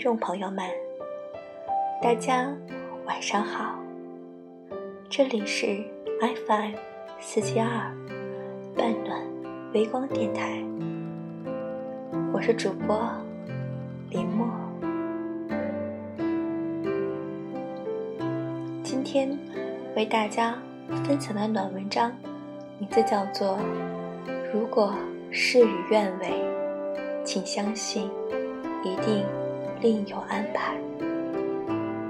听众朋友们，大家晚上好。这里是 FM 四七二半暖微光电台，我是主播林墨。今天为大家分享的暖文章，名字叫做《如果事与愿违，请相信》。一定另有安排，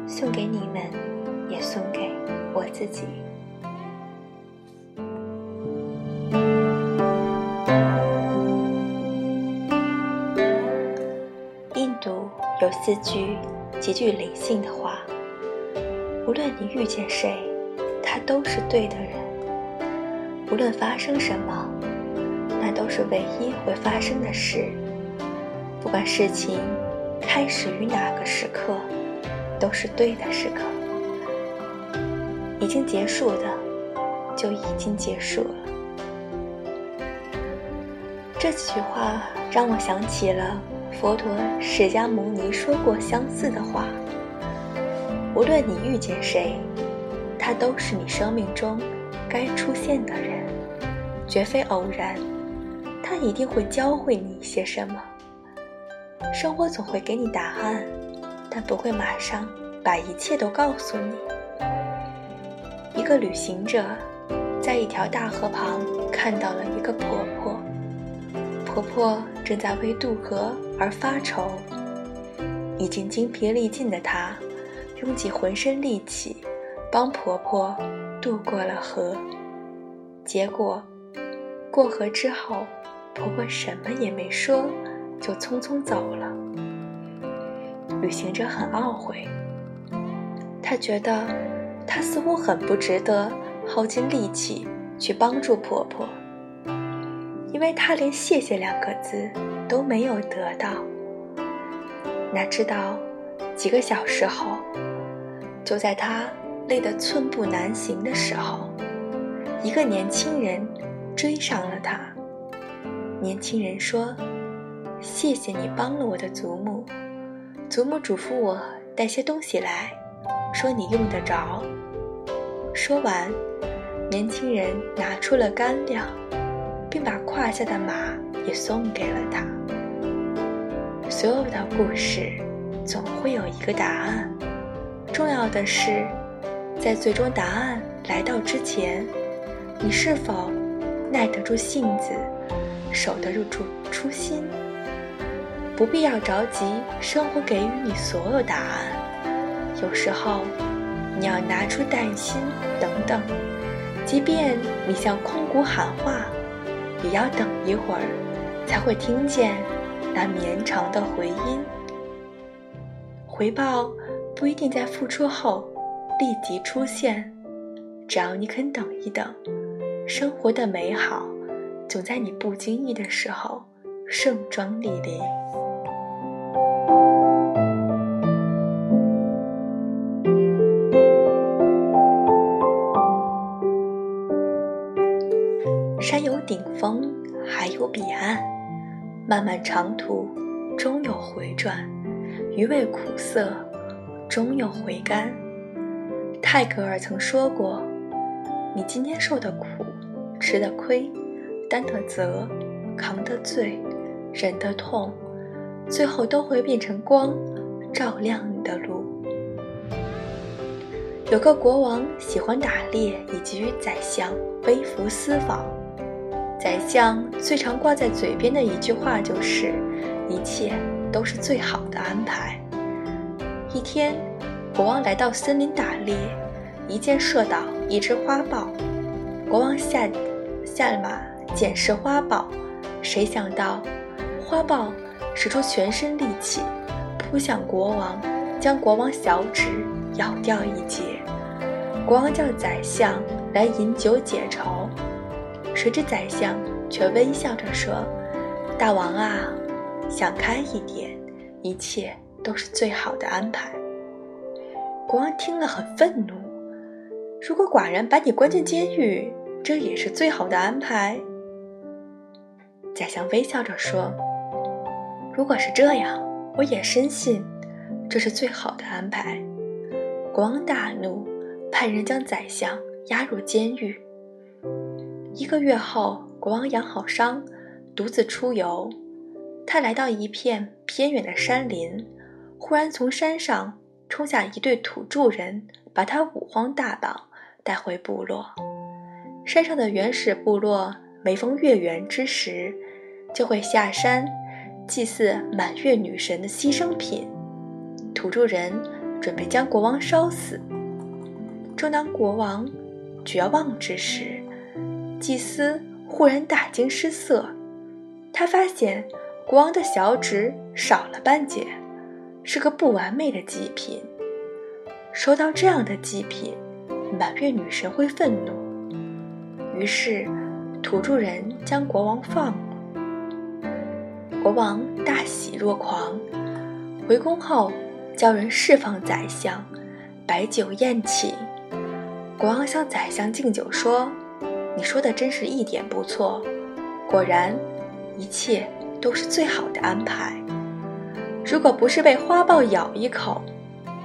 送给你们，也送给我自己。印度有四句极具灵性的话：无论你遇见谁，他都是对的人；无论发生什么，那都是唯一会发生的事。不管事情开始于哪个时刻，都是对的时刻。已经结束的，就已经结束了。这几句话让我想起了佛陀释迦牟尼说过相似的话：无论你遇见谁，他都是你生命中该出现的人，绝非偶然。他一定会教会你一些什么。生活总会给你答案，但不会马上把一切都告诉你。一个旅行者在一条大河旁看到了一个婆婆，婆婆正在为渡河而发愁。已经精疲力尽的她，用尽浑身力气帮婆婆渡过了河。结果，过河之后，婆婆什么也没说。就匆匆走了。旅行者很懊悔，他觉得他似乎很不值得耗尽力气去帮助婆婆，因为他连“谢谢”两个字都没有得到。哪知道几个小时后，就在他累得寸步难行的时候，一个年轻人追上了他。年轻人说。谢谢你帮了我的祖母，祖母嘱咐我带些东西来，说你用得着。说完，年轻人拿出了干粮，并把胯下的马也送给了他。所有的故事总会有一个答案，重要的是，在最终答案来到之前，你是否耐得住性子，守得住初心。不必要着急，生活给予你所有答案。有时候，你要拿出耐心，等等。即便你向空谷喊话，也要等一会儿，才会听见那绵长的回音。回报不一定在付出后立即出现，只要你肯等一等，生活的美好总在你不经意的时候盛装莅临。风还有彼岸，漫漫长途终有回转，余味苦涩终有回甘。泰戈尔曾说过：“你今天受的苦、吃的亏、担的责、扛的罪、忍的痛，最后都会变成光，照亮你的路。”有个国王喜欢打猎，以及与宰相微服私访。宰相最常挂在嘴边的一句话就是：“一切都是最好的安排。”一天，国王来到森林打猎，一箭射倒一只花豹。国王下下马检视花豹，谁想到花豹使出全身力气扑向国王，将国王小指咬掉一截。国王叫宰相来饮酒解愁。谁知宰相却微笑着说：“大王啊，想开一点，一切都是最好的安排。”国王听了很愤怒：“如果寡人把你关进监狱，这也是最好的安排？”宰相微笑着说：“如果是这样，我也深信这是最好的安排。国王大怒，派人将宰相押入监狱。一个月后，国王养好伤，独自出游。他来到一片偏远的山林，忽然从山上冲下一队土著人，把他五荒大绑带回部落。山上的原始部落每逢月圆之时，就会下山祭祀满月女神的牺牲品。土著人准备将国王烧死。正当国王绝望之时，祭司忽然大惊失色，他发现。国王的小指少了半截，是个不完美的祭品。收到这样的祭品，满月女神会愤怒。于是，土著人将国王放了。国王大喜若狂，回宫后叫人释放宰相，摆酒宴请。国王向宰相敬酒说：“你说的真是一点不错，果然，一切。”都是最好的安排。如果不是被花豹咬一口，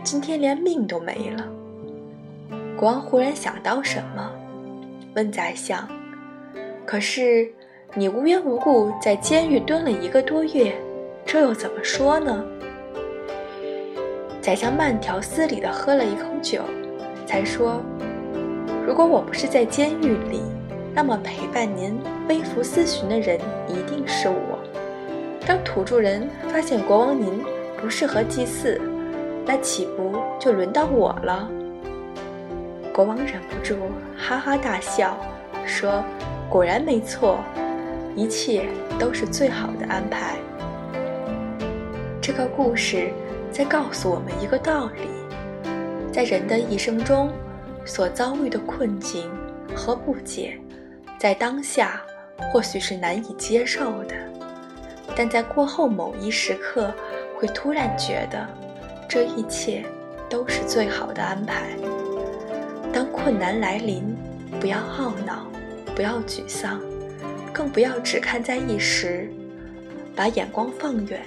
今天连命都没了。国王忽然想到什么，问宰相：“可是你无缘无故在监狱蹲了一个多月，这又怎么说呢？”宰相慢条斯理地喝了一口酒，才说：“如果我不是在监狱里，那么陪伴您微服私巡的人一定是我。”当土著人发现国王您不适合祭祀，那岂不就轮到我了？国王忍不住哈哈大笑，说：“果然没错，一切都是最好的安排。”这个故事在告诉我们一个道理：在人的一生中所遭遇的困境和不解，在当下或许是难以接受的。但在过后某一时刻，会突然觉得，这一切都是最好的安排。当困难来临，不要懊恼，不要沮丧，更不要只看在一时，把眼光放远，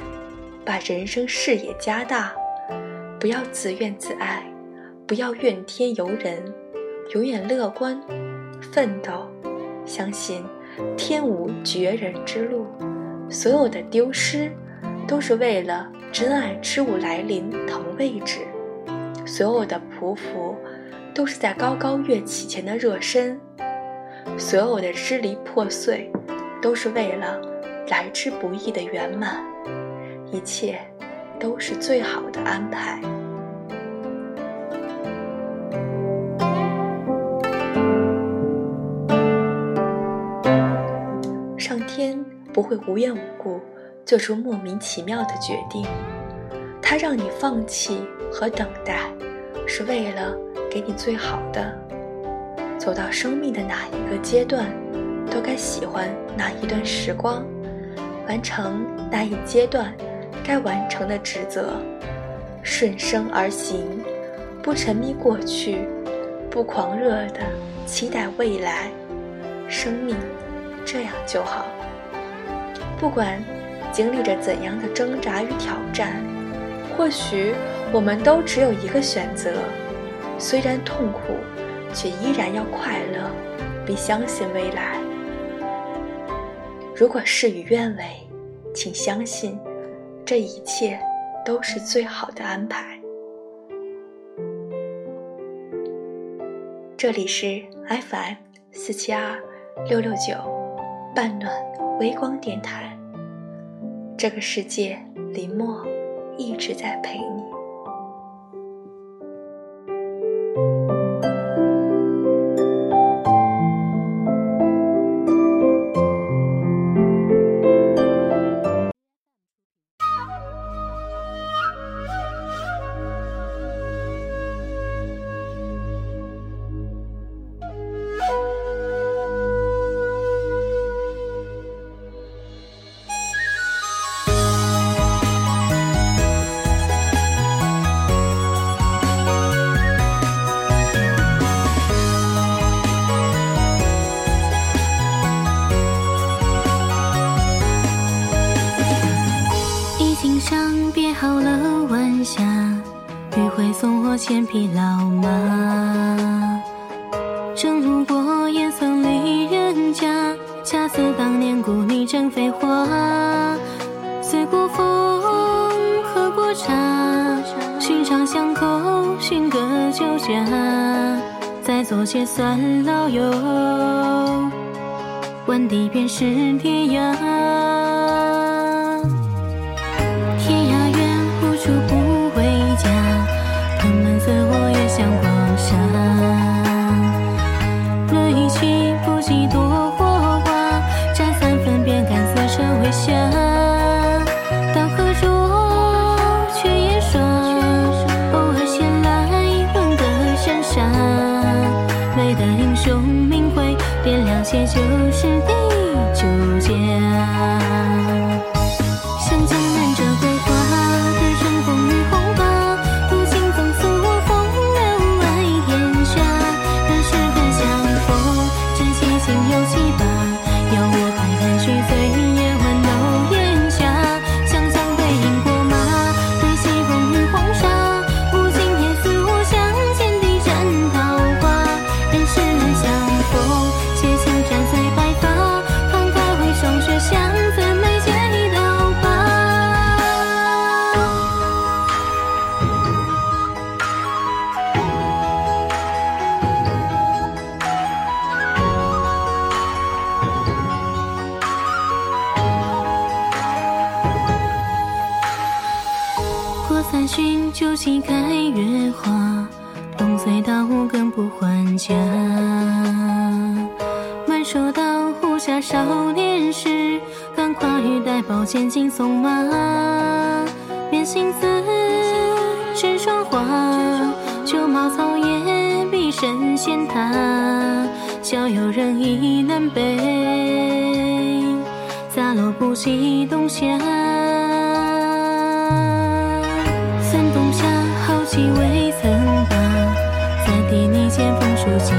把人生视野加大，不要自怨自艾，不要怨天尤人，永远乐观，奋斗，相信天无绝人之路。所有的丢失，都是为了真爱之物来临腾位置；所有的匍匐，都是在高高跃起前的热身；所有的支离破碎，都是为了来之不易的圆满。一切，都是最好的安排。天。不会无缘无故做出莫名其妙的决定，他让你放弃和等待，是为了给你最好的。走到生命的哪一个阶段，都该喜欢哪一段时光，完成那一阶段该完成的职责，顺生而行，不沉迷过去，不狂热的期待未来，生命这样就好。不管经历着怎样的挣扎与挑战，或许我们都只有一个选择：虽然痛苦，却依然要快乐，并相信未来。如果事与愿违，请相信，这一切都是最好的安排。这里是 FM 四七二六六九半暖微光电台。这个世界，林默一直在陪你。牵匹老马。正路过烟森里人家，恰似当年故里正飞花。随过风，喝过茶，寻常巷口寻个酒家，再做些算老友，晚地便是天涯。寻酒席开月花，冬岁到更不还家。满说道湖下少年时，敢跨玉带宝剑进送马。面行子，身霜花，酒茅草野，笔身闲踏。小游人意南北，洒落不及冬夏。几未曾罢，在地泥间风树金